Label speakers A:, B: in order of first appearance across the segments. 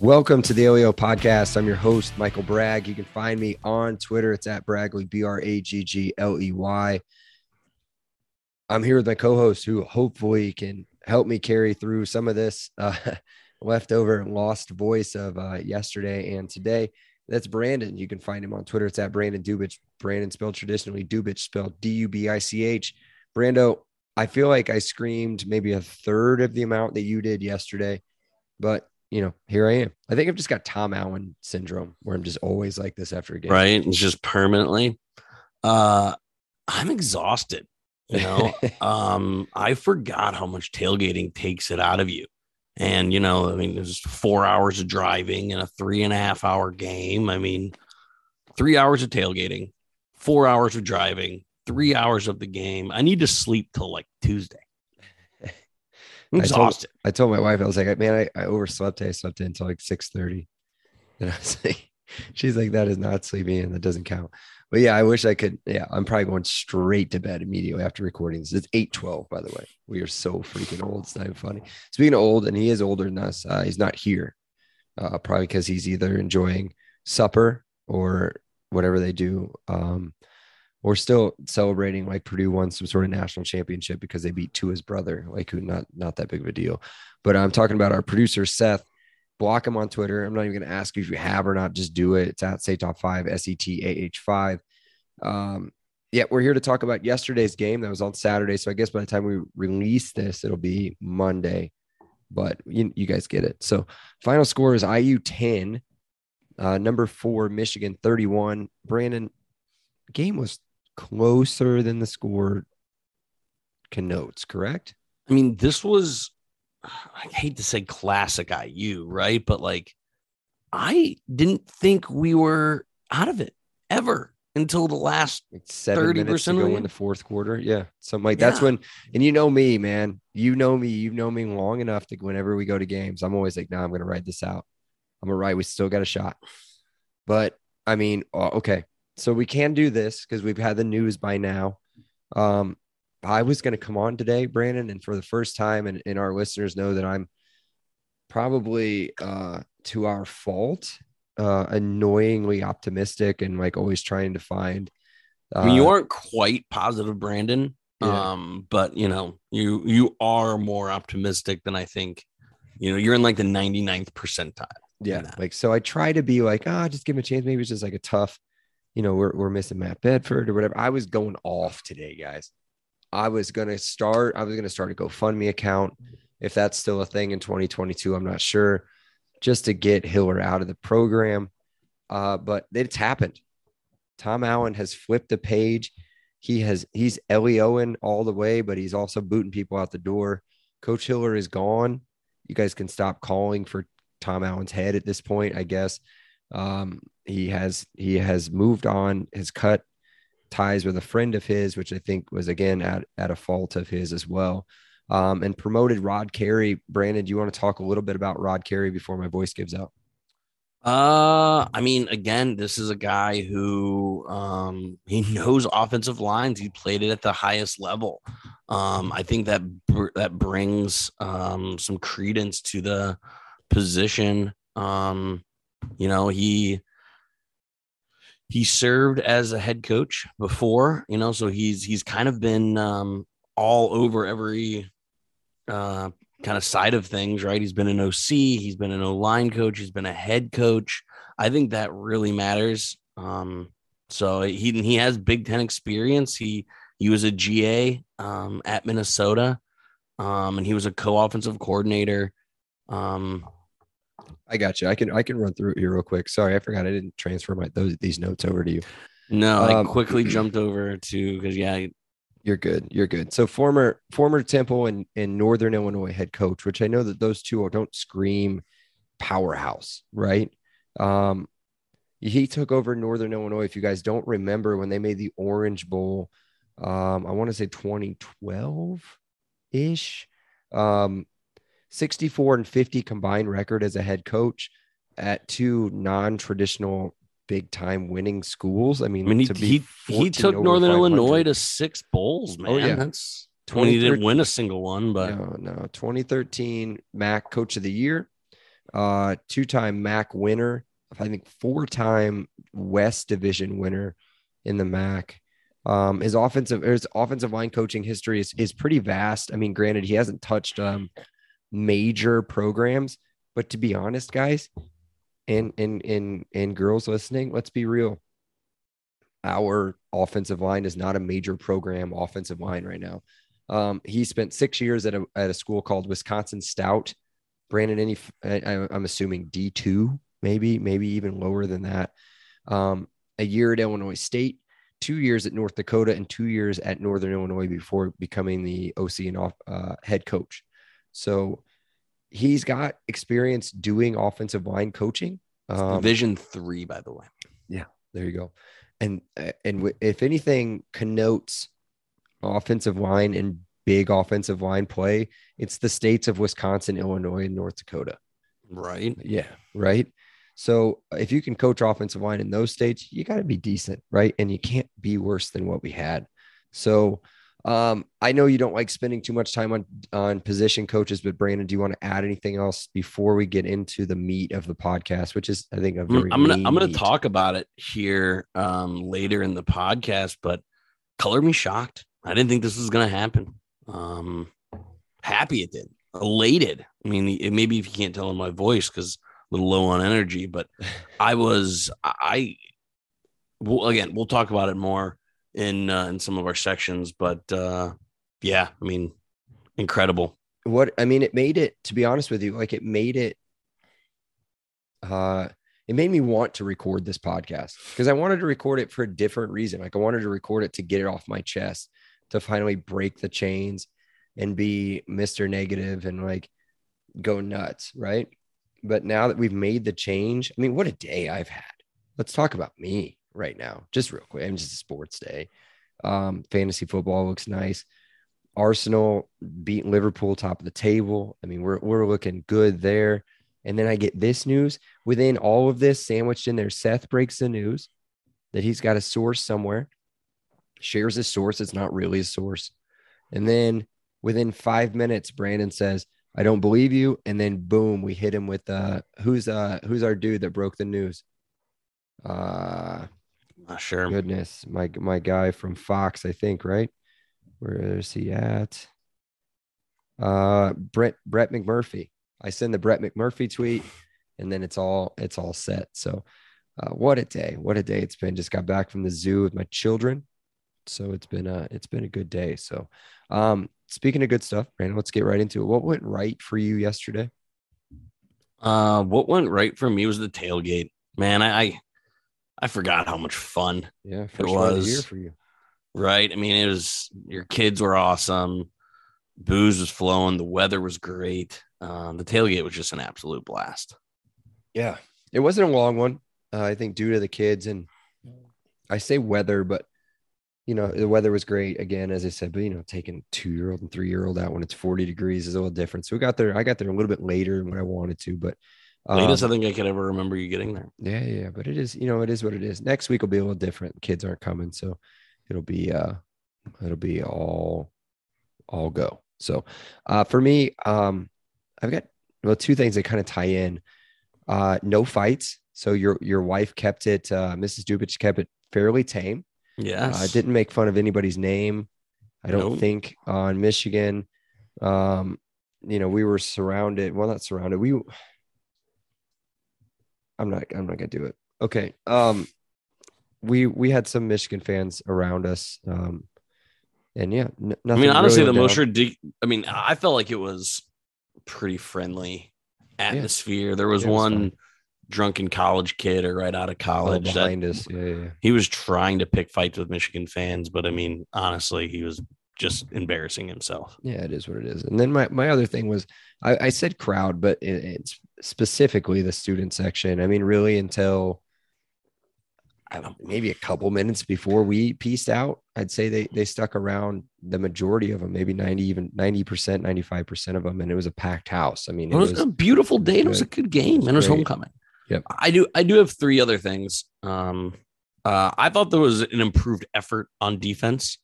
A: Welcome to the OEO podcast. I'm your host, Michael Bragg. You can find me on Twitter. It's at Bragley, B R A G G L E Y. I'm here with my co host who hopefully can help me carry through some of this uh, leftover lost voice of uh, yesterday and today. That's Brandon. You can find him on Twitter. It's at Brandon Dubich. Brandon spelled traditionally, Dubich spelled D U B I C H. Brando, I feel like I screamed maybe a third of the amount that you did yesterday, but you know, here I am. I think I've just got Tom Allen syndrome where I'm just always like this after a game.
B: right? It's just permanently. Uh, I'm exhausted. You know, um, I forgot how much tailgating takes it out of you. And you know, I mean, there's four hours of driving and a three and a half hour game. I mean, three hours of tailgating, four hours of driving, three hours of the game. I need to sleep till like Tuesday. I'm
A: I told,
B: exhausted.
A: I told my wife, I was like, man, I, I overslept. I slept in until like 6 30. And I was like, she's like, that is not sleeping and That doesn't count. But yeah, I wish I could. Yeah, I'm probably going straight to bed immediately after recording this. It's 8 12, by the way. We are so freaking old. It's not even funny. Speaking of old, and he is older than us, uh, he's not here. Uh, probably because he's either enjoying supper or whatever they do. Um, or still celebrating like Purdue won some sort of national championship because they beat his brother, like who not not that big of a deal. But I'm talking about our producer Seth. Block him on Twitter. I'm not even going to ask you if you have or not. Just do it. It's at say top five S E T A H five. Um, yeah, we're here to talk about yesterday's game that was on Saturday. So I guess by the time we release this, it'll be Monday. But you, you guys get it. So final score is IU 10, uh, number four, Michigan 31. Brandon, game was closer than the score connotes, correct?
B: I mean, this was, I hate to say classic IU, right? But like, I didn't think we were out of it ever until the last.
A: Like seven
B: 30%
A: minutes to go in the fourth quarter. Yeah. Something like that's when, and you know me, man. You know me. you've known me long enough to whenever we go to games, I'm always like, nah, I'm going to ride this out. I'm going to ride. We still got a shot. But I mean, uh, okay. So we can do this because we've had the news by now. Um, I was going to come on today, Brandon, and for the first time, and, and our listeners know that I'm probably uh, to our fault, uh, annoyingly optimistic and like always trying to find.
B: I mean, you
A: uh,
B: aren't quite positive, Brandon.
A: Yeah.
B: Um, but you know, you you are more optimistic than I think. You know, you're in like the 99th percentile.
A: Yeah. Like, so I try to be like, ah, just give him a chance. Maybe it's just like a tough, you know, we're, we're missing Matt Bedford or whatever. I was going off today, guys. I was going to start, I was going to start a GoFundMe account. If that's still a thing in 2022, I'm not sure, just to get Hiller out of the program. Uh, but it's happened. Tom Allen has flipped the page. He has, he's LEO all the way, but he's also booting people out the door. Coach Hiller is gone. You guys can stop calling for Tom Allen's head at this point, I guess. Um, he has he has moved on, has cut ties with a friend of his, which I think was again at, at a fault of his as well. Um, and promoted Rod Carey. Brandon, do you want to talk a little bit about Rod Carey before my voice gives out?
B: Uh, I mean, again, this is a guy who um he knows offensive lines. He played it at the highest level. Um, I think that br- that brings um some credence to the position. Um, you know, he he served as a head coach before, you know, so he's he's kind of been um all over every uh kind of side of things, right? He's been an OC, he's been an O line coach, he's been a head coach. I think that really matters. Um, so he he has Big Ten experience. He he was a GA um, at Minnesota, um, and he was a co-offensive coordinator. Um,
A: I got you. I can I can run through it here real quick. Sorry, I forgot I didn't transfer my those these notes over to you.
B: No, I
A: Um,
B: quickly jumped over to because yeah,
A: You're good. You're good. So former former Temple and, and Northern Illinois head coach, which I know that those two don't scream powerhouse, right? Um, he took over Northern Illinois. If you guys don't remember when they made the Orange Bowl, um, I want to say 2012 ish, um, 64 and 50 combined record as a head coach at two non-traditional big time winning schools. I mean,
B: I mean he he, he took Northern Illinois to six bowls, man.
A: Oh, yeah.
B: That's when he didn't win a single one, but
A: no, no. 2013 MAC Coach of the Year, uh, two-time MAC winner. I think four-time West Division winner in the MAC. Um, his offensive his offensive line coaching history is is pretty vast. I mean, granted, he hasn't touched um major programs, but to be honest, guys, and and and and girls listening, let's be real. Our offensive line is not a major program offensive line right now. Um, he spent six years at a at a school called Wisconsin Stout. Brandon, any I, I'm assuming D two, maybe maybe even lower than that. Um, a year at Illinois State, two years at North Dakota, and two years at Northern Illinois before becoming the OC and off, uh, head coach. So he's got experience doing offensive line coaching. Um,
B: Division three, by the way.
A: Yeah, there you go. And uh, and w- if anything connotes offensive line and big offensive line play, it's the states of Wisconsin, Illinois, and North Dakota.
B: Right.
A: Yeah, right. So if you can coach offensive line in those states, you got to be decent, right? And you can't be worse than what we had. So um, I know you don't like spending too much time on on position coaches, but Brandon, do you want to add anything else before we get into the meat of the podcast, which is I think a
B: I'm,
A: very
B: I'm gonna I'm gonna
A: meat.
B: talk about it here um, later in the podcast, but color me shocked. I didn't think this was gonna happen. Um, happy it did. Elated. I mean, it, maybe if you can't tell in my voice because a little low on energy, but I was I. Well, again, we'll talk about it more in uh, in some of our sections, but uh, yeah, I mean, incredible.
A: what I mean, it made it to be honest with you, like it made it uh it made me want to record this podcast because I wanted to record it for a different reason. Like I wanted to record it to get it off my chest, to finally break the chains and be Mr. Negative and like go nuts, right? But now that we've made the change, I mean, what a day I've had. Let's talk about me right now, just real quick. I'm just a sports day. Um, fantasy football looks nice. Arsenal beating Liverpool top of the table. I mean, we're we're looking good there. And then I get this news within all of this sandwiched in there. Seth breaks the news that he's got a source somewhere, shares a source. It's not really a source. And then within five minutes, Brandon says, I don't believe you. And then boom, we hit him with uh who's uh who's our dude that broke the news? Uh
B: Not sure.
A: goodness, my my guy from Fox, I think, right? Where is he at? Uh Brett Brett McMurphy. I send the Brett McMurphy tweet and then it's all it's all set. So uh, what a day. What a day it's been. Just got back from the zoo with my children. So it's been a it's been a good day. So um speaking of good stuff, Brandon, let's get right into it. What went right for you yesterday?
B: Uh, what went right for me was the tailgate. Man, I I, I forgot how much fun.
A: Yeah, of
B: was.
A: year for you.
B: Right. I mean, it was your kids were awesome. Booze was flowing. The weather was great. Um, the tailgate was just an absolute blast.
A: Yeah, it wasn't a long one. Uh, I think due to the kids and I say weather, but you know the weather was great again, as I said. But you know, taking two year old and three year old out when it's forty degrees is a little different. So we got there. I got there a little bit later than what I wanted to, but um,
B: Latest I think I could ever remember you getting there.
A: yeah, yeah. But it is, you know, it is what it is. Next week will be a little different. Kids aren't coming, so it'll be uh, it'll be all all go. So uh, for me, um, I've got well two things that kind of tie in. Uh, no fights. So your your wife kept it. Uh, Mrs. Dubich kept it fairly tame.
B: Yes.
A: Uh, didn't make fun of anybody's name. I don't
B: Nope.
A: think on Michigan. Um, you know, we were surrounded. Well, not surrounded. We. I'm not. I'm not gonna do it. Okay. Um, we we had some Michigan fans around us. Um, and yeah, n-
B: I mean, honestly,
A: really
B: the most ridiculous. I mean, I felt like it was pretty friendly atmosphere. There was
A: was
B: one
A: fun.
B: drunken college kid or right out of
A: Oh,
B: college that
A: us. Yeah, yeah, yeah.
B: he was trying to pick fights with Michigan fans, but I mean, honestly, he was just embarrassing himself.
A: Yeah, it is what it is. And then my, my other thing was I, I said crowd, but it, it's specifically the student section. I mean, really until I don't know, maybe a couple minutes before we pieced out, I'd say they they stuck around the majority of them, maybe 90, even 90%, 95% of them. And it was a packed house. I mean,
B: It was, a beautiful day. and It was a good game,
A: was
B: and it was
A: great.
B: homecoming.
A: Yep.
B: I do. I do have three other things. Um, uh, I thought there was an improved effort on defense,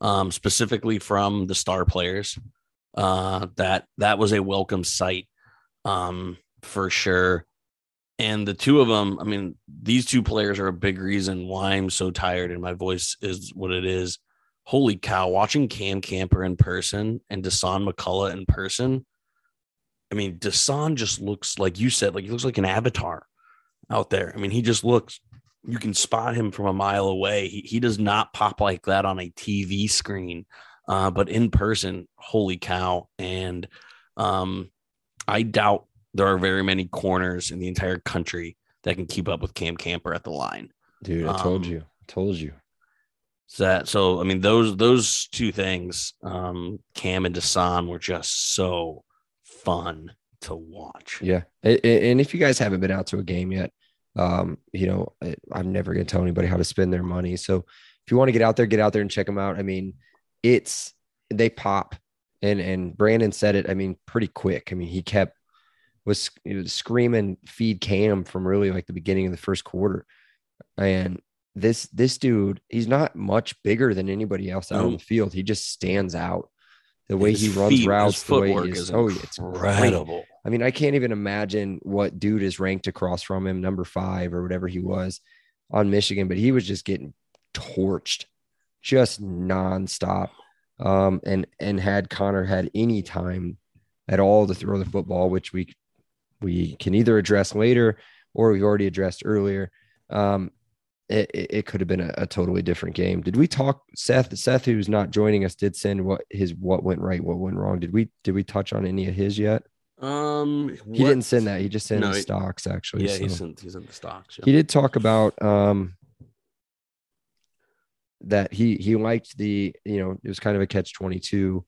B: um, specifically from the star players. Uh, that that was a welcome sight, um, for sure. And the two of them, I mean, these two players are a big reason why I'm so tired and my voice is what it is. Holy cow! Watching Cam Camper in person and Dasan McCullough in person, I mean, Dasan just looks like you said, like he looks like an avatar out there. I mean, he just looks. You can spot him from a mile away. He he does not pop like that on a TV screen, uh, but in person, holy cow! And um, I doubt there are very many corners in the entire country that can keep up with Cam Camper at the line.
A: dude, I told
B: um,
A: you, I told you.
B: So that so I mean those those two things, um, Cam and Dasan were just so fun to watch.
A: Yeah. And if you guys haven't been out to a game yet, um, you know, I- I'm never going to tell anybody how to spend their money. So if you want to get out there, get out there and check them out. I mean, it's they pop and and Brandon said it, I mean, pretty quick. I mean, he kept was, he was screaming feed Cam from really like the beginning of the first quarter. And this this dude, he's not much bigger than anybody else out on
B: No.
A: the field. He just stands out. The way
B: His
A: he runs
B: feet,
A: routes, the way he is,
B: is
A: oh, it's great.
B: incredible.
A: I mean, I can't even imagine what dude is ranked across from him, number five or whatever he was on Michigan, but he was just getting torched, just nonstop. Um, and and had Connor had any time at all to throw the football, which we we can either address later or we already addressed earlier. Um, it, it could have been a, a totally different game. Did we talk Seth? Seth, who's not joining us, did send what his what went right, what went wrong. Did we did we touch on any of his yet?
B: Um,
A: He didn't send that. He just sent
B: No, he-
A: stocks actually.
B: Yeah,
A: so.
B: in he's in the stocks. yeah.
A: He did talk about um that he he liked the you know it was kind of a catch 22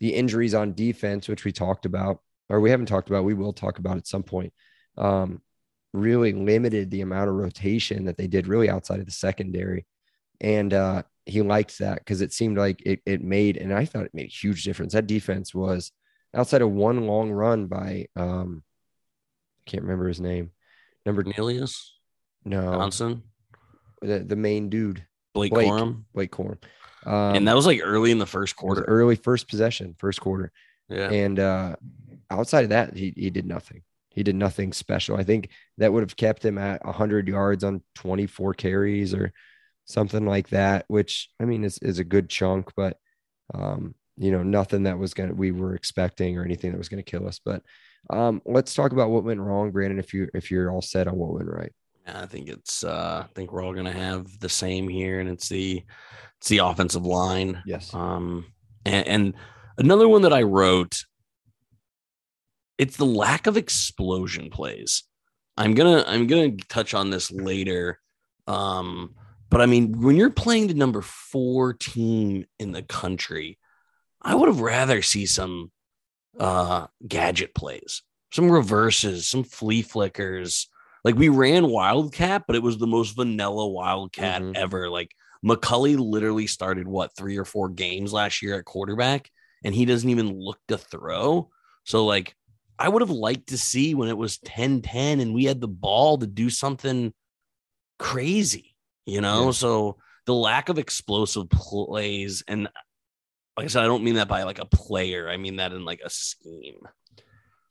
A: the injuries on defense which we talked about or we haven't talked about we will talk about at some point um really limited the amount of rotation that they did really outside of the secondary and uh he liked that because it seemed like it, it made and i thought it made a huge difference that defense was outside of one long run by um i can't remember his name number
B: Cornelius
A: no
B: Johnson,
A: the, the main dude,
B: Blake,
A: Blake.
B: Corum,
A: Blake Corum. Um,
B: and that was like early in the first quarter.
A: early first possession, first quarter.
B: Yeah,
A: And uh, outside of that, he, he did nothing. He did nothing special. I think that would have kept him at 100 yards on 24 carries or something like that, which I mean is, is a good chunk, but um, you know, nothing that was going to, we were expecting or anything that was going to kill us. But um, let's talk about what went wrong, Brandon, if you, if you're all set on what went right.
B: I think it's. uh I think we're all gonna have the same here, and it's the it's the offensive line.
A: Yes.
B: Um, and, and another one that I wrote, it's the lack of explosion plays. I'm gonna I'm gonna touch on this later. Um, but I mean, when you're playing the number four team in the country, I would have rather see some uh gadget plays, some reverses, some flea flickers. Like we ran Wildcat, but it was the most vanilla Wildcat
A: Mhm.
B: ever. Like McCulley literally started what three or four games last year at quarterback, and he doesn't even look to throw. So, like, I would have liked to see when it was 10 10 and we had the ball to do something crazy, you know?
A: Yeah.
B: So, the lack of explosive plays, and like I said, I don't mean that by like a player, I mean that in like a scheme.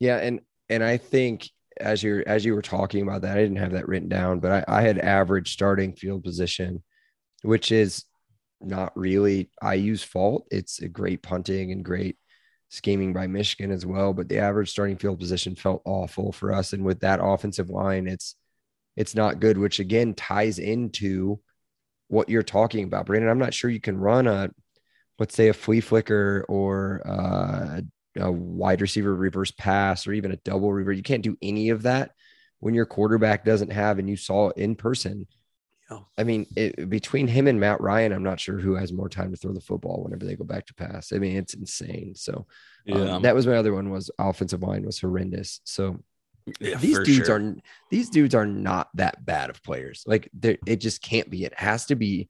A: Yeah, and and I think as you're as you were talking about that, I didn't have that written down, but I, I had average starting field position, which is not really IU's fault. It's a great punting and great scheming by Michigan as well. But the average starting field position felt awful for us. And with that offensive line, it's it's not good, which again ties into what you're talking about, Brandon. I'm not sure you can run a let's say a flea flicker or uh, a wide receiver reverse pass or even a double reverse. You can't do any of that when your quarterback doesn't have, and you saw it in person.
B: Yeah.
A: I mean, it, between him and Matt Ryan, I'm not sure who has more time to throw the football whenever they go back to pass. I mean, it's insane. So um, that was my other one was offensive line was horrendous. So
B: yeah,
A: these dudes
B: sure.
A: are these dudes are not that bad of players. Like it just can't be. It has to be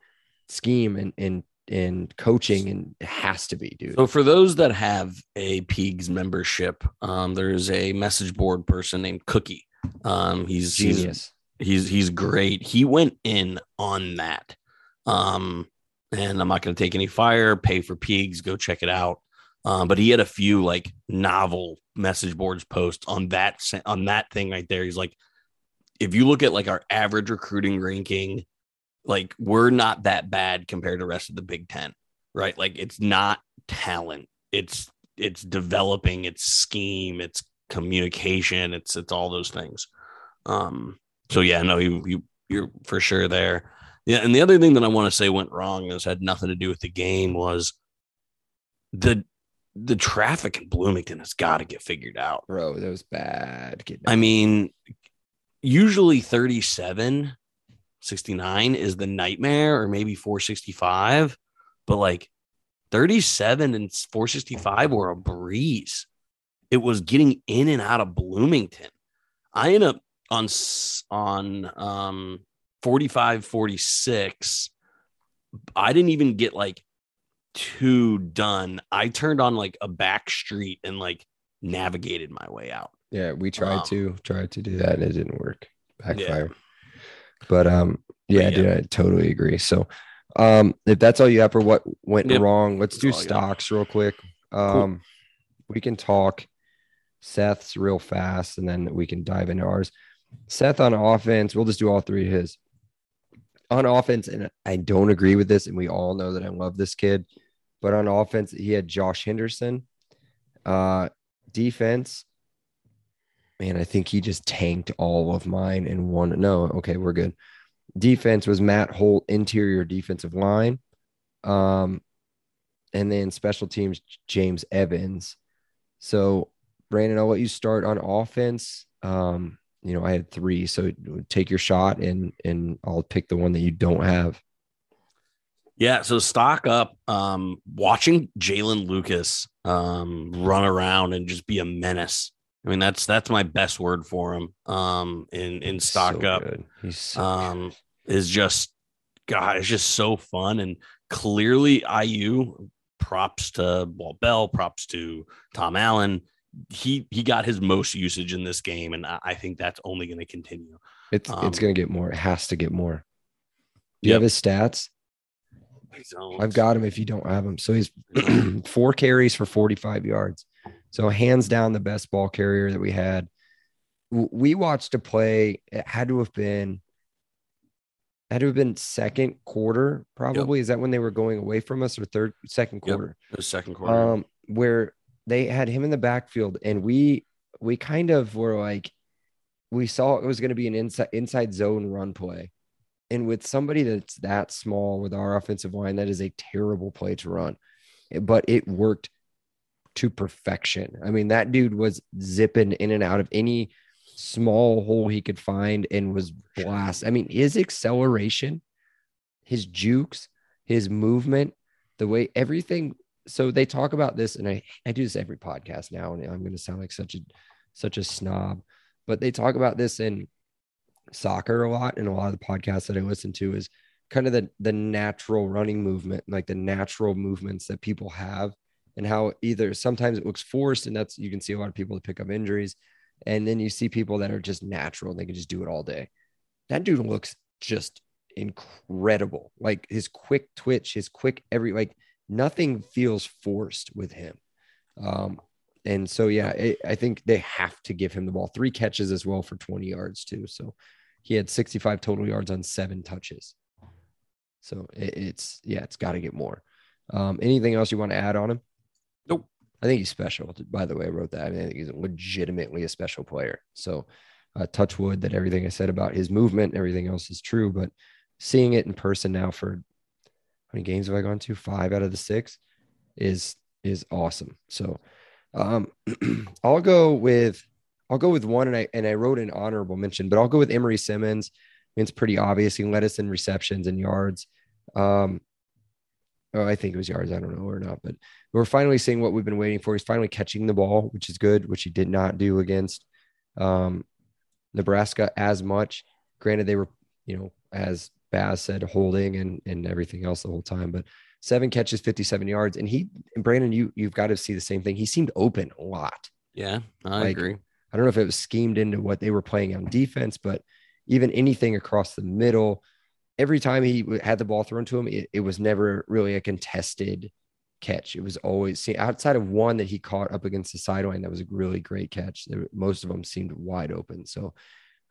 A: scheme and and and coaching, and it has to be, dude.
B: So for those that have a Peegs membership, um, there's a message board person named Cookie. Um, he's he's
A: Genius.
B: he's he's he's great. He went in on that. Um, and I'm not going to take any fire. Pay for Peegs. Go check it out. Um, but he had a few like novel message boards posts on that on that thing right there. He's like, if you look at like our average recruiting ranking, like we're not that bad compared to rest of the Big Ten, right? Like it's not talent. It's it's developing. It's scheme. It's communication. It's it's all those things. Um, so yeah, no, you you you're for sure there. Yeah, and the other thing that I want to say went wrong, and this had nothing to do with the game, was the the traffic in Bloomington has got to get figured out.
A: Bro, that was bad.
B: I mean, usually 37, 69 is the nightmare, or maybe 465, but like 37 and 465 were a breeze. It was getting in and out of Bloomington. I end up on on um 45 46 i didn't even get like two done i turned on like a back street and like navigated my way out
A: Yeah, we tried
B: Um,
A: to tried to do that and it didn't work.
B: Yeah.
A: Backfire. But um, yeah,
B: yeah.
A: dude, I totally agree. So um, if that's all you have for what went
B: Yep.
A: wrong, let's
B: That's
A: do
B: all I got.
A: stocks real quick. Um, we can talk Seth's real fast and then we can dive into ours. Seth on offense, we'll just do all three of his. On offense, and I don't agree with this, and we all know that I love this kid, but on offense, he had Josh Henderson. Uh, defense, man, I think he just tanked all of mine in one. No, okay, we're good. Defense was Matt Holt, interior defensive line. Um, and then special teams, James Evans. So, Brandon, I'll let you start on offense. Um, you know, I had three, so take your shot and and I'll pick the one that you don't have.
B: Yeah, so stock up. Um, watching Jaylin Lucas um run around and just be a menace. I mean, that's that's my best word for him. Um, in in stock
A: So
B: up
A: good. He's so
B: um is just God, it's just so fun and clearly IU. Props to Walt Bell. Props to Tom Allen. He he got his most usage in this game, and I, I think that's only going to continue.
A: it's
B: um,
A: it's gonna get more. It has to get more. Do you
B: Yep.
A: have his stats? I've got him if you don't have him. So he's four carries for 45 yards. So hands down the best ball carrier that we had. We watched a play. It had to have been had to have been second quarter, probably. Is that when they were going away from us or third second
B: Yep.
A: quarter?
B: the second quarter.
A: Um, where they had him in the backfield and we we kind of were like we saw it was going to be an inside inside zone run play. And with somebody that's that small with our offensive line, that is a terrible play to run. But it worked to perfection. I mean, that dude was zipping in and out of any small hole he could find and was blast. I mean, his acceleration, his jukes, his movement, the way everything. So they talk about this, and I, I do this every podcast now, and I'm going to sound like such a such a snob, but they talk about this in soccer a lot, and a lot of the podcasts that I listen to is kind of the the natural running movement, like the natural movements that people have, and how either sometimes it looks forced, and that's you can see a lot of people that pick up injuries, and then you see people that are just natural and they can just do it all day. That dude looks just incredible. Like his quick twitch, his quick every like nothing feels forced with him. Um, and so yeah, I I think they have to give him the ball. Three catches as well for 20 yards too. So he had 65 total yards on seven touches. So it, it's yeah, it's got to get more. Um, anything else you want to add on him?
B: Nope.
A: I think he's special. By the way, I wrote that. I, mean, I think he's legitimately a special player. So uh, touch wood that everything I said about his movement, everything else is true. But seeing it in person now for many games have I gone to? Five out of the six is is awesome. So Um, I'll go with I'll go with one, and I and I wrote an honorable mention, but I'll go with Emery Simmons. I mean, it's pretty obvious. He led us in receptions and yards. Um, oh, I think it was yards. I don't know or not, but we're finally seeing what we've been waiting for. He's finally catching the ball, which is good, which he did not do against um, Nebraska as much. Granted, they were, you know, as Baz said, holding and and everything else the whole time, but seven catches, 57 yards. And he and Brandon, you you've got to see the same thing. He seemed open a lot.
B: Yeah, I
A: Like,
B: agree.
A: I don't know if it was schemed into what they were playing on defense, but even anything across the middle, every time he had the ball thrown to him, it, it was never really a contested catch. It was always see outside of one that he caught up against the sideline. That was a really great catch. There, most of them seemed wide open. So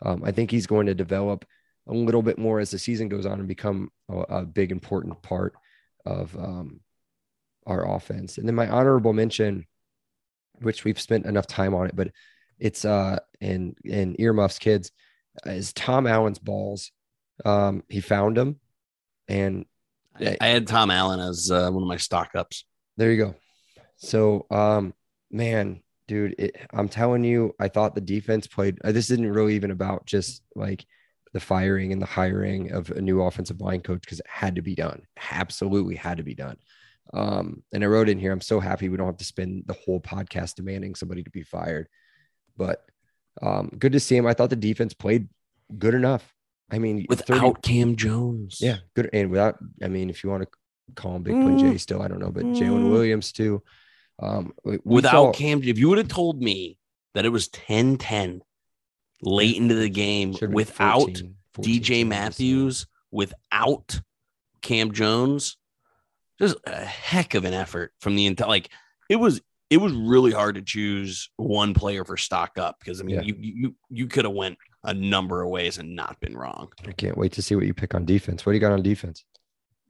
A: um, I think he's going to develop a little bit more as the season goes on and become a, a big important part of um, our offense. And then my honorable mention, which we've spent enough time on it, but it's uh in in earmuffs kids is Tom Allen's balls. Um, he found them, and
B: I, I had Tom Allen as uh, one of my stock ups.
A: there you go. So, um, man, dude, it, I'm telling you, I thought the defense played. Uh, this isn't really even about just like the firing and the hiring of a new offensive line coach because it had to be done. Absolutely had to be done. Um, and I wrote in here, I'm so happy we don't have to spend the whole podcast demanding somebody to be fired. But um, good to see him. I thought the defense played good enough. I mean, 30
B: Without Cam Jones.
A: yeah, good. And without, I mean, if you want to call him Big Play
B: Mm.
A: J still, I don't know, but Jaylin
B: Mm.
A: Williams too. Um, we- we
B: Without
A: saw-
B: Cam, if you would have told me that it was 10 10 late into the game without
A: 14, 14,
B: DJ Matthews, without Cam Jones, just a heck of an effort from the entire. Like it was, it was really hard to choose one player for stock up because I mean,
A: Yeah.
B: you you you could have went a number of ways and not been wrong.
A: I can't wait to see what you pick on defense. What do you got on defense?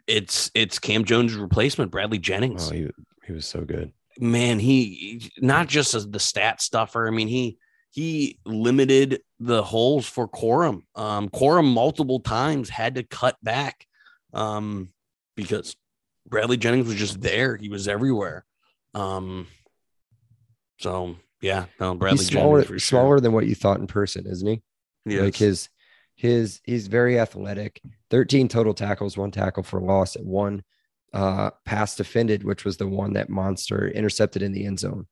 B: It's it's Cam Jones' replacement, Bradley Jennings.
A: Oh, he he was so good.
B: man, he not just as the stat stuffer. I mean, he he limited the holes for Corum. Um, Corum multiple times had to cut back um, because Bradley Jennings was just there. He was everywhere. Um, so yeah, no, Bradley
A: he's smaller,
B: Jennings sure.
A: smaller than what you thought in person, isn't he?
B: Yes.
A: Like his his he's very athletic. 13 total tackles, one tackle for loss, and one uh pass defended, which was the one that Monster intercepted in the end zone.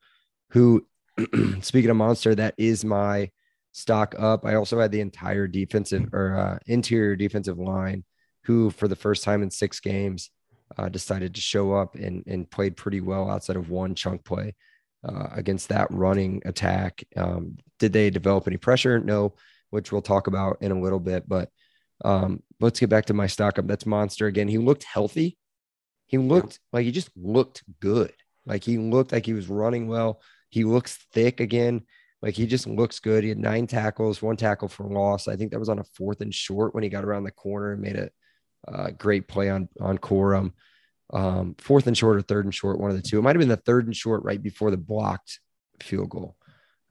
A: Who speaking of Monster, that is my stock up. I also had the entire defensive or uh, interior defensive line, who for the first time in six games uh, decided to show up and and played pretty well outside of one chunk play uh, against that running attack. Um, did they develop any pressure? No, which we'll talk about in a little bit. But um, let's get back to my stock up. That's Monster again. He looked healthy. He looked like he just looked good. Like he looked like he was running well. He looks thick again. Like he just looks good. He had nine tackles, one tackle for loss. I think that was on a fourth and short when he got around the corner and made a great play on on Corum. Um, fourth and short or third and short, one of the two. It might have been the third and short right before the blocked field goal.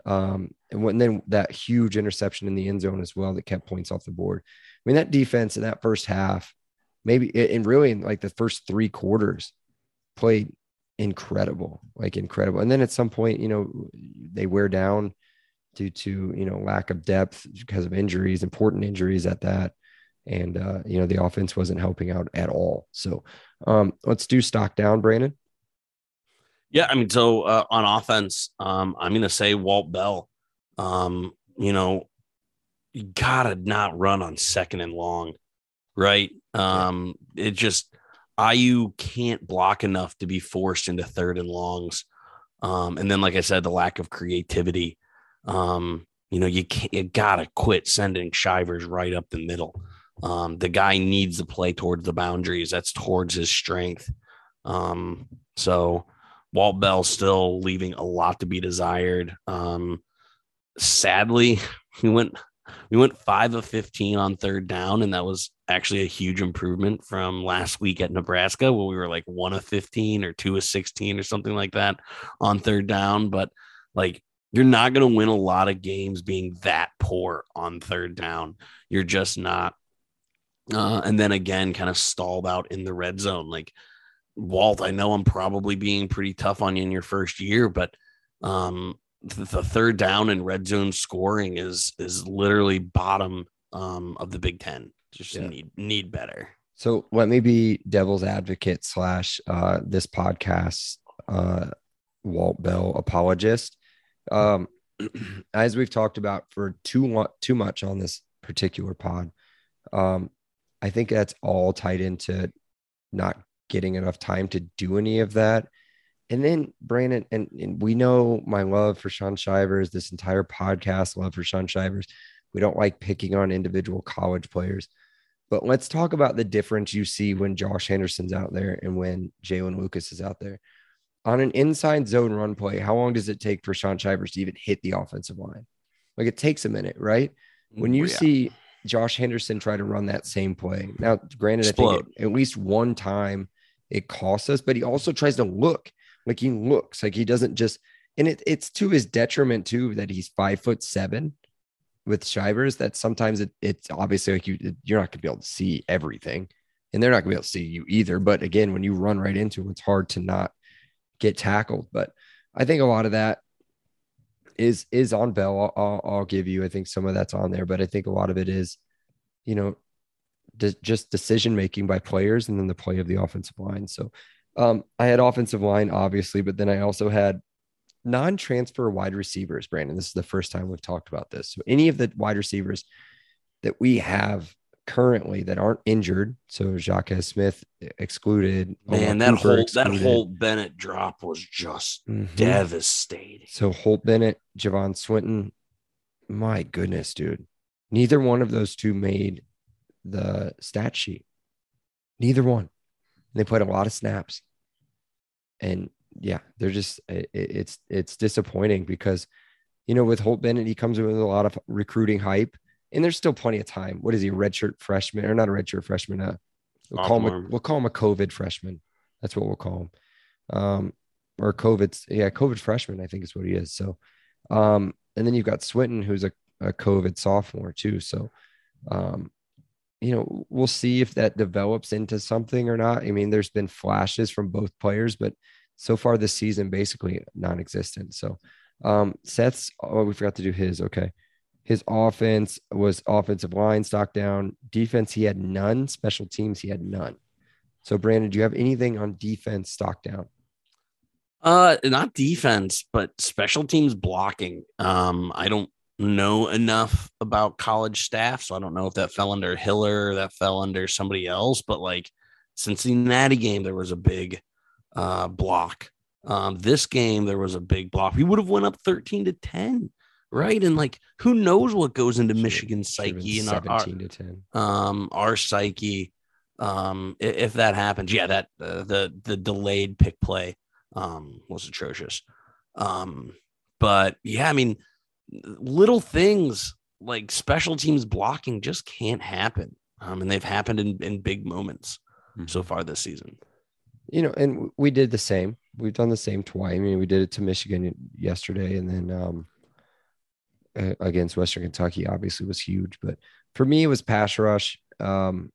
A: Um, and when, then that huge interception in the end zone as well that kept points off the board. I mean, that defense in that first half, maybe and really in like the first three quarters, played incredible, like incredible. And then at some point, you know, they wear down due to you know lack of depth because of injuries, important injuries at that. And uh, you know, the offense wasn't helping out at all. So um, let's do stock down, Brandon.
B: Yeah, I mean, so uh, on offense, um, I'm gonna say Walt Bell. Um, you know, you gotta not run on second and long, right? Um, it just IU can't block enough to be forced into third and longs. Um, and then, like I said, the lack of creativity. Um, you know, you you gotta quit sending Shivers right up the middle. Um, the guy needs to play towards the boundaries. That's towards his strength. Um, so Walt Bell still leaving a lot to be desired. Um, sadly, he went we went five of fifteen on third down, and that was actually a huge improvement from last week at Nebraska, where we were like one of fifteen or two of sixteen or something like that on third down. But like you're not going to win a lot of games being that poor on third down. You're just not. Uh, and then again, kind of stalled out in the red zone. Like Walt, I know I'm probably being pretty tough on you in your first year, but Um, the third down and red zone scoring is is literally bottom um, of the Big Ten. Just
A: Yeah.
B: need need better.
A: So let me be devil's advocate slash uh, this podcast uh, Walt Bell apologist. Um, as we've talked about for too lo- too much on this particular pod, um, I think that's all tied into not getting enough time to do any of that. And then Brandon, and, and we know my love for Shaun Shivers, this entire podcast love for Shaun Shivers. We don't like picking on individual college players. But let's talk about the difference you see when Josh Henderson's out there and when Jaylin Lucas is out there. On an inside zone run play, how long does it take for Shaun Shivers to even hit the offensive line? Like it takes a minute, right? When you
B: Yeah.
A: see Josh Henderson try to run that same play, now, granted, I think it- at least one time it costs us, but he also tries to look like he looks like he doesn't just, and it, it's to his detriment too that he's five foot seven with Shivers that sometimes it, it's obviously like you you're not gonna be able to see everything, and they're not gonna be able to see you either. But again, when you run right into him, it's hard to not get tackled. But I think a lot of that is is on Bell. I'll, I'll, give you. I think some of that's on there, but I think a lot of it is, you know, de- just decision making by players and then the play of the offensive line. So um, I had offensive line, obviously, but then I also had non-transfer wide receivers, Brandon. This is the first time we've talked about this. So any of the wide receivers that we have currently that aren't injured, so Jacques Smith excluded,
B: Man, that
A: Cooper
B: whole that
A: excluded.
B: whole Bennett drop was just
A: Mhm.
B: devastating.
A: So Holt Bennett, Javon Swinton, my goodness, dude. Neither one of those two made the stat sheet. Neither one. They played a lot of snaps. And yeah, they're just it, it- it's it's disappointing because you know with Holt Bennett, he comes in with a lot of recruiting hype, and there's still plenty of time. What is he, a redshirt freshman or not a redshirt freshman? Uh, we'll call him a, we'll call him a COVID freshman. That's what we'll call him. Um, or COVID, yeah, COVID freshman, I think is what he is. So, um, and then you've got Swinton, who's a, a COVID sophomore too. So, um, you know, we'll see if that develops into something or not. I mean, there's been flashes from both players, but so far this season, basically non-existent. So, um, Seth's, oh, we forgot to do his. Okay. His offense was offensive line stock down. Defense, he had none. Special teams, he had none. So, Brandon, do you have anything on defense stock down?
B: Uh, not defense, but special teams blocking. Um, I don't know enough about college staff, so I don't know if that fell under Hiller or that fell under somebody else. But like Cincinnati game, there was a big uh block. Um, this game there was a big block. We would have went up thirteen to ten, right? And like, who knows what goes into Michigan's psyche and our, our,
A: to 10.
B: um our psyche um i- if that happens yeah that uh, the the delayed pick play um was atrocious um but yeah i mean little things like special teams blocking just can't happen um and they've happened in in big moments so far this season
A: you know, and we did the same. We've done the same twice. I mean, we did it to Michigan yesterday, and then um, against Western Kentucky, obviously was huge. But for me, it was pass rush. Um,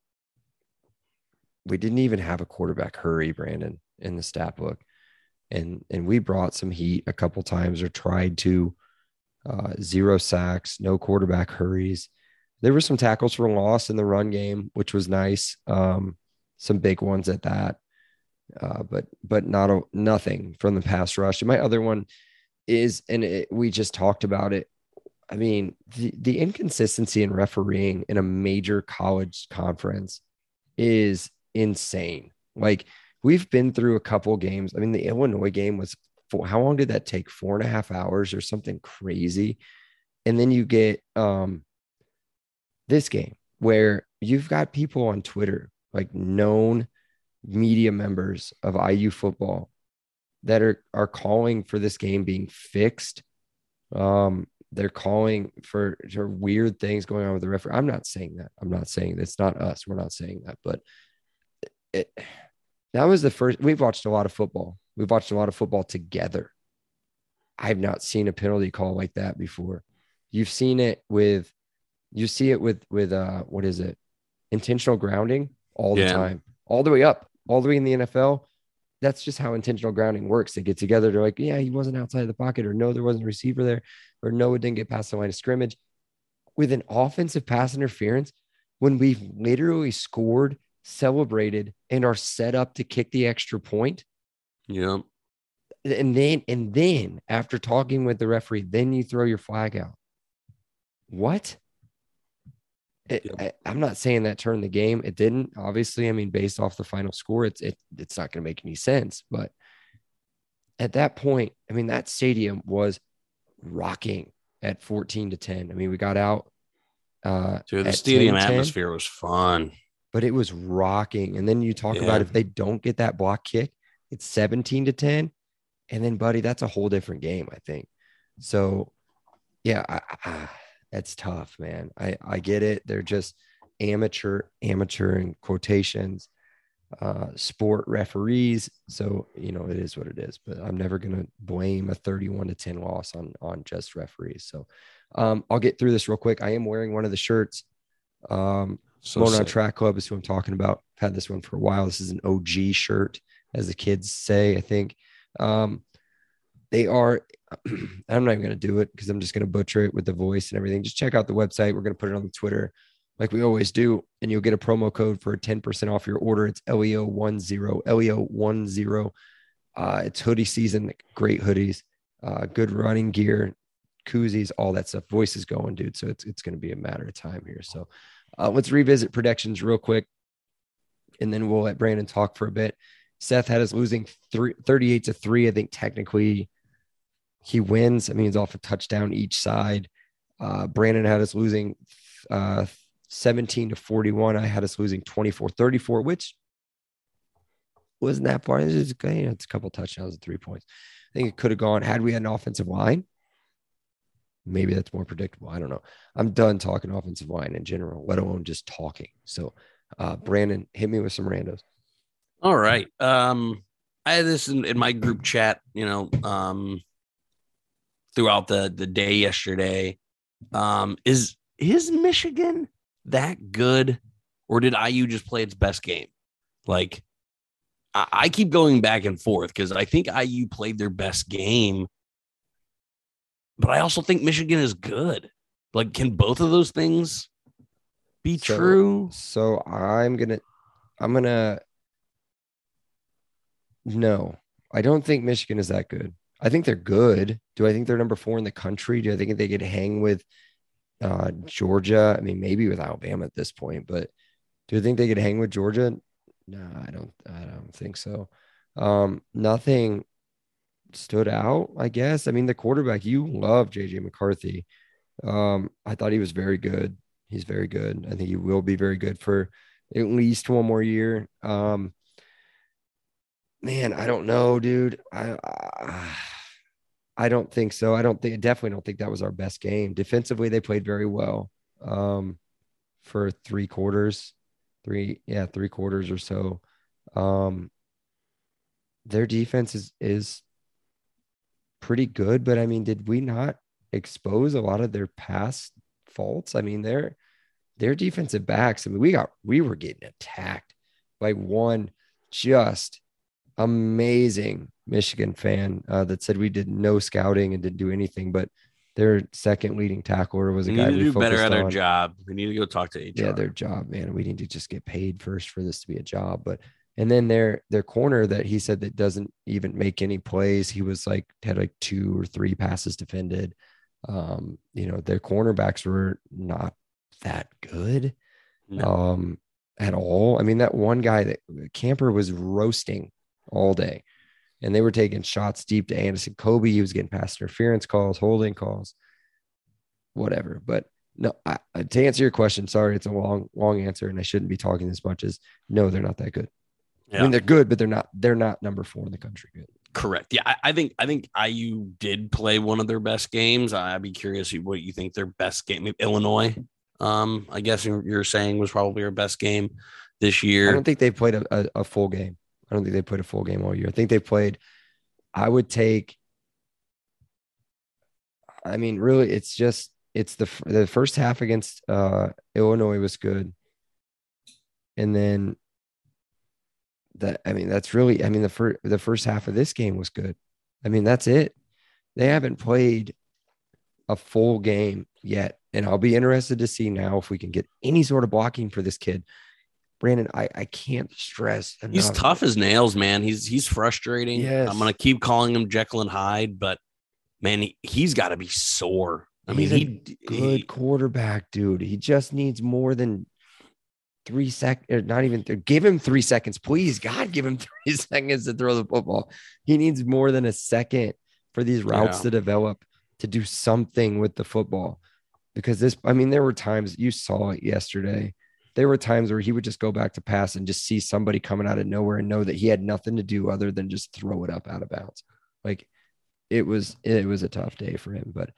A: we didn't even have a quarterback hurry, Brandon, in the stat book, and and we brought some heat a couple times or tried to. Uh, zero sacks, no quarterback hurries. There were some tackles for loss in the run game, which was nice. Um, some big ones at that uh, but but not a, nothing from the pass rush. And my other one is, and it, we just talked about it. I mean, the, the inconsistency in refereeing in a major college conference is insane. Like we've been through a couple games. I mean, the Illinois game was four, how long did that take? Four and a half hours or something crazy. And then you get um this game where you've got people on Twitter, like known media members of IU football that are are calling for this game being fixed. Um, they're calling for, for weird things going on with the referee. I'm not saying that. I'm not saying that's not us. We're not saying that, but it that was the first we've watched a lot of football. We've watched a lot of football together. I've not seen a penalty call like that before. You've seen it with you see it with with uh what is it? Intentional grounding all the
B: Yeah.
A: time. All the way up, all the way in the NFL. that's just how intentional grounding works. They get together. They're like, yeah, he wasn't outside of the pocket, or no, there wasn't a receiver there, or no, it didn't get past the line of scrimmage. With an offensive pass interference, when we've literally scored, celebrated, and are set up to kick the extra point,
B: Yeah.
A: and then and then after talking with the referee, then you throw your flag out. What? It,
B: Yep.
A: I, I'm not saying that turned the game. It didn't. Obviously, I mean, based off the final score, it's it, it's not going to make any sense. But at that point, I mean, that stadium was rocking at 14 to 10. I mean, we got out. Uh,
B: Dude, the stadium
A: 10-10,
B: atmosphere was fun.
A: but it was rocking. And then you talk
B: Yeah.
A: about if they don't get that block kick, it's 17 to 10. And then, buddy, that's a whole different game, I think. So, yeah, I, I, that's tough, man. I, I get it. They're just amateur, amateur in quotations, uh, sport referees. So, you know, it is what it is. But I'm never going to blame a 31 to 10 loss on, on just referees. So, um, I'll get through this real quick. I am wearing one of the shirts. Um,
B: So
A: Mona. Track Club is who I'm talking about. I've had this one for a while. This is an OG shirt, as the kids say, I think. Um, they are, I'm not even going to do it because I'm just going to butcher it with the voice and everything. Just check out the website. We're going to put it on the Twitter like we always do. And you'll get a promo code for 10% off your order. It's E LEO10, LEO10. Uh, it's hoodie season, great hoodies, uh, good running gear, koozies, all that stuff. Voice is going, dude. So it's, it's going to be a matter of time here. So, uh, let's revisit predictions real quick, and then we'll let Brandon talk for a bit. Seth had us losing three, 38 to three. I think technically he wins. I mean, he's off a touchdown each side. Uh, Brandon had us losing uh, 17 to 41. I had us losing 24 34, which wasn't that far. It's, just, you know, it's a couple touchdowns and three points. I think it could have gone had we had an offensive line. Maybe that's more predictable. I don't know. I'm done talking offensive line in general, let alone just talking. So, uh, Brandon, hit me with some randos.
B: All right. Um, I had this in, in my group chat, you know, um, throughout the the day yesterday. Um, is is Michigan that good, or did IU just play its best game? Like, I, I keep going back and forth because I think IU played their best game, but I also think Michigan is good. Like, can both of those things be
A: So-
B: true?
A: So I'm gonna, I'm gonna. No, I don't think Michigan is that good. I think they're good. Do I think they're number four in the country? Do I think they could hang with uh, Georgia? I mean, maybe with Alabama at this point, but do I think they could hang with Georgia? No, I don't. I don't think so. Um, nothing stood out. I guess. I mean, the quarterback. You love JJ McCarthy. Um, I thought he was very good. He's very good. I think he will be very good for at least one more year. Um, man, I don't know, dude. I, I I don't think so. I don't think. Definitely don't think that was our best game. Defensively, they played very well um, for three quarters, three yeah, three quarters or so. Um, their defense is is pretty good, but I mean, did we not expose a lot of their past faults? I mean, their their defensive backs. I mean, we got we were getting attacked by one just amazing Michigan fan uh, that said we did no scouting and didn't do anything, but their second leading tackler was a
B: We
A: guy
B: need to
A: we
B: do better at our job. We need to go talk to HR.
A: Yeah, their job, man. We need to just get paid first for this to be a job. But and then their their corner that he said that doesn't even make any plays. He was like had like two or three passes defended. Um, you know, their cornerbacks were not that good
B: No.
A: um at all. I mean, that one guy that Camper was roasting all day, and they were taking shots deep to Andison Coby. He was getting pass interference calls, holding calls, whatever. But no, I, I- to answer your question, sorry, it's a long, long answer, and I shouldn't be talking as much as no, they're not that good. I mean, they're good, but they're not. They're not number four in the country. Good.
B: Correct. Yeah, I, I think I think IU did play one of their best games. I'd be curious what you think their best game. Illinois, um, I guess you're, you're saying was probably our best game this year.
A: I don't think they played a, a, a full game. I don't think they played a full game all year. I think they played. I would take. I mean, really, it's just it's the the first half against uh, Illinois was good, and then that I mean, that's really I mean the first the first half of this game was good. I mean, that's it. They haven't played a full game yet. And I'll be interested to see now if we can get any sort of blocking for this kid. Brandon, I, I can't stress. Enough.
B: He's tough as nails, man. He's he's frustrating.
A: Yes.
B: I'm gonna keep calling him Jekyll and Hyde, but man, he, he's got to be sore. I mean,
A: He's a
B: he
A: good
B: he-
A: quarterback, dude. He just needs more than three seconds, not even give him three seconds, please. God, give him three seconds to throw the football. He needs more than a second for these routes
B: Yeah.
A: to develop to do something with the football. Because this, I mean, there were times you saw it yesterday. There were times where he would just go back to pass and just see somebody coming out of nowhere and know that he had nothing to do other than just throw it up out of bounds. Like it was, it was a tough day for him. But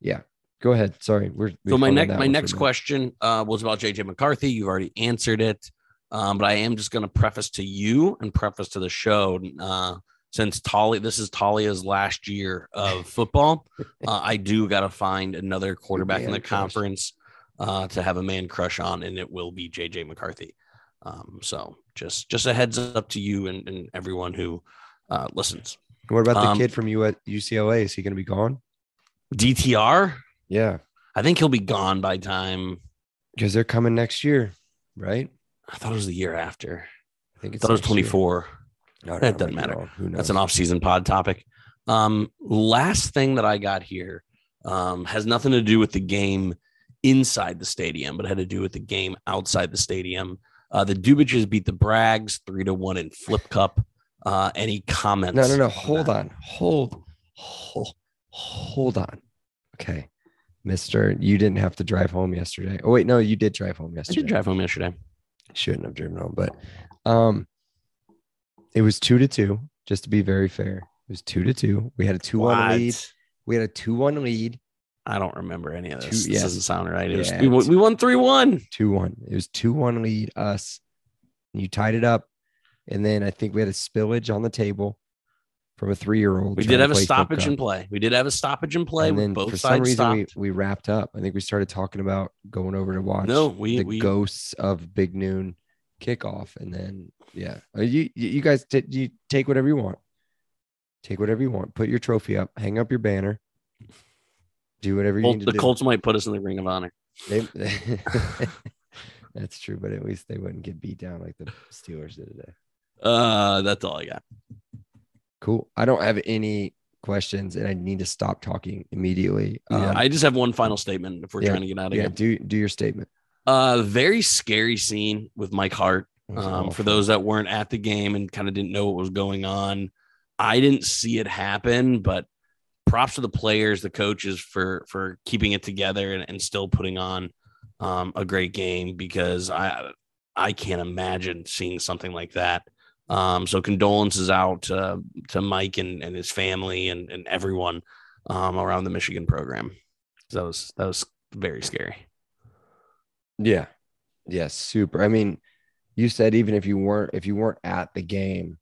A: yeah, go ahead. Sorry, we're we
B: So my next my next question uh, was about JJ McCarthy. You've already answered it, um, but I am just going to preface to you and preface to the show. Uh, since Taulia, this is Taulia's last year of football, uh, I do got to find another quarterback in the conference uh, to have a man crush on, and it will be JJ McCarthy. Um, so just just a heads up to you and, and everyone who uh, listens.
A: What about the
B: Um,
A: kid from you at UCLA? Is he going to be gone?
B: DTR,
A: Yeah,
B: I think he'll be gone by time.
A: because they're coming next year, right?
B: I thought it was the year after.
A: I think
B: I
A: it's
B: thought it was 24.
A: No, no,
B: That doesn't matter.
A: Who knows?
B: That's an off-season pod topic. Um, last thing that I got here um, has nothing to do with the game inside the stadium, but had to do with the game outside the stadium. Uh, the Dubiches beat the Brags three to one in Flip Cup. Uh, any comments?
A: No, no, no. Hold
B: that?
A: on. Hold, hold, hold on. Okay, Mister, you didn't have to drive home yesterday. Oh wait, no, you did drive home
B: I
A: yesterday.
B: did drive home yesterday.
A: Shouldn't have driven home, but um, it was two to two. Just to be very fair, it was two to two. We had a two one lead. We had a two one lead.
B: I don't remember any of
A: Two-
B: this.
A: yeah.
B: Doesn't sound right. It was,
A: Yeah,
B: we, we won three one.
A: Two one. It was two one lead us. And you tied it up, and then I think we had a spillage on the table from a three year old.
B: We did have a stoppage in play. We did have a stoppage in play.
A: and then
B: both
A: for some
B: sides
A: reason we, we wrapped up. I think we started talking about going over to watch
B: No, we-
A: the
B: we-
A: ghosts of Big Noon kickoff, and then yeah, Uh, you you you guys t- you take whatever you want, take whatever you want, put your trophy up, hang up your banner, do whatever you
B: Colt-
A: need
B: the
A: to do.
B: Colts might put us in the Ring of Honor.
A: They- that's true, but at least they wouldn't get beat down like the Steelers did today.
B: Uh, that's all I got.
A: Cool. I don't have any questions, and I need to stop talking immediately.
B: Yeah,
A: Um,
B: I just have one final statement if we're
A: yeah,
B: trying to get out of
A: yeah,
B: here.
A: do do your statement.
B: Uh, very scary scene with Mike Hart. Um, for those that weren't at the game and kind of didn't know what was going on, I didn't see it happen, but props to the players, the coaches for for keeping it together and, and still putting on um, a great game because I I can't imagine seeing something like that. Um, so condolences out to Mike and, and his family and, and everyone um, around the Michigan program. That was that was very scary.
A: Yeah. Yes, super. I mean, you said even if you weren't if you weren't at the game,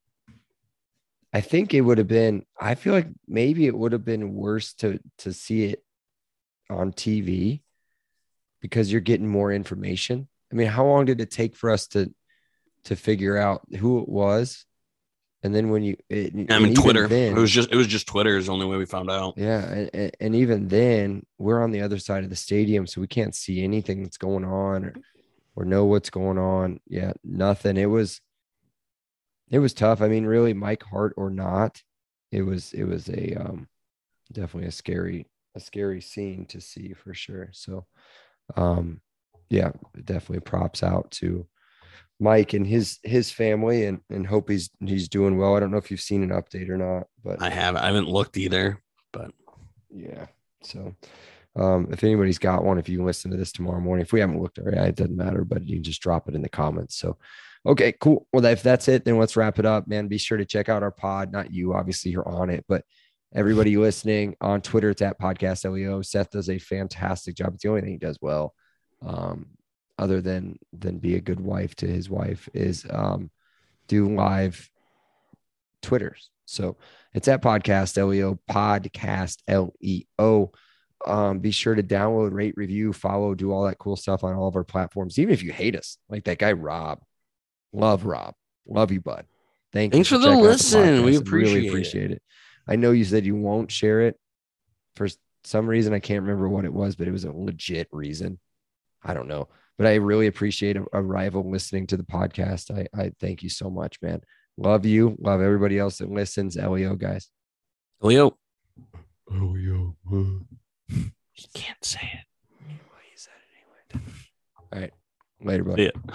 A: I think it would have been I feel like maybe it would have been worse to to see it on TV because you're getting more information. I mean, how long did it take for us to to figure out who it was? And then when you it,
B: I mean, Twitter.
A: then-
B: it was just it was just Twitter is the only way we found out.
A: Yeah, and, and, and even then, we're on the other side of the stadium, so we can't see anything that's going on or, or know what's going on. Yeah, nothing. It was it was tough. I mean, really, Mike Hart or not, it was it was a um definitely a scary a scary scene to see for sure. So, um, yeah, definitely props out to Mike and his his family, and and hope he's he's doing well. I don't know if you've seen an update or not, but
B: I have I haven't looked either, but
A: yeah. So um, if anybody's got one, if you listen to this tomorrow morning, if we haven't looked already, it doesn't matter, but you can just drop it in the comments. So, okay, cool. Well, if that's it, then let's wrap it up, man. Be sure to check out our pod. Not you, obviously, you're on it, but everybody listening on Twitter, it's at podcast LEO. Seth does a fantastic job. It's the only thing he does well, um, other than than be a good wife to his wife, is um, do live Twitters. So it's at podcast LEO, podcast LEO. Um, be sure to download, rate, review, follow, do all that cool stuff on all of our platforms. Even if you hate us, like that guy Rob, love Rob, love you, bud. Thank
B: Thanks
A: you
B: for the
A: checking out
B: listen. We appreciate
A: really
B: it.
A: appreciate it. I know you said you won't share it for some reason. I can't remember what it was, but it was a legit reason. I don't know, but I really appreciate a, a rival listening to the podcast. I, I thank you so much, man. Love you. Love everybody else that listens. Leo guys.
B: Leo,
A: Leo.
B: you can't say it.
A: All right. Later, buddy.
B: Yeah.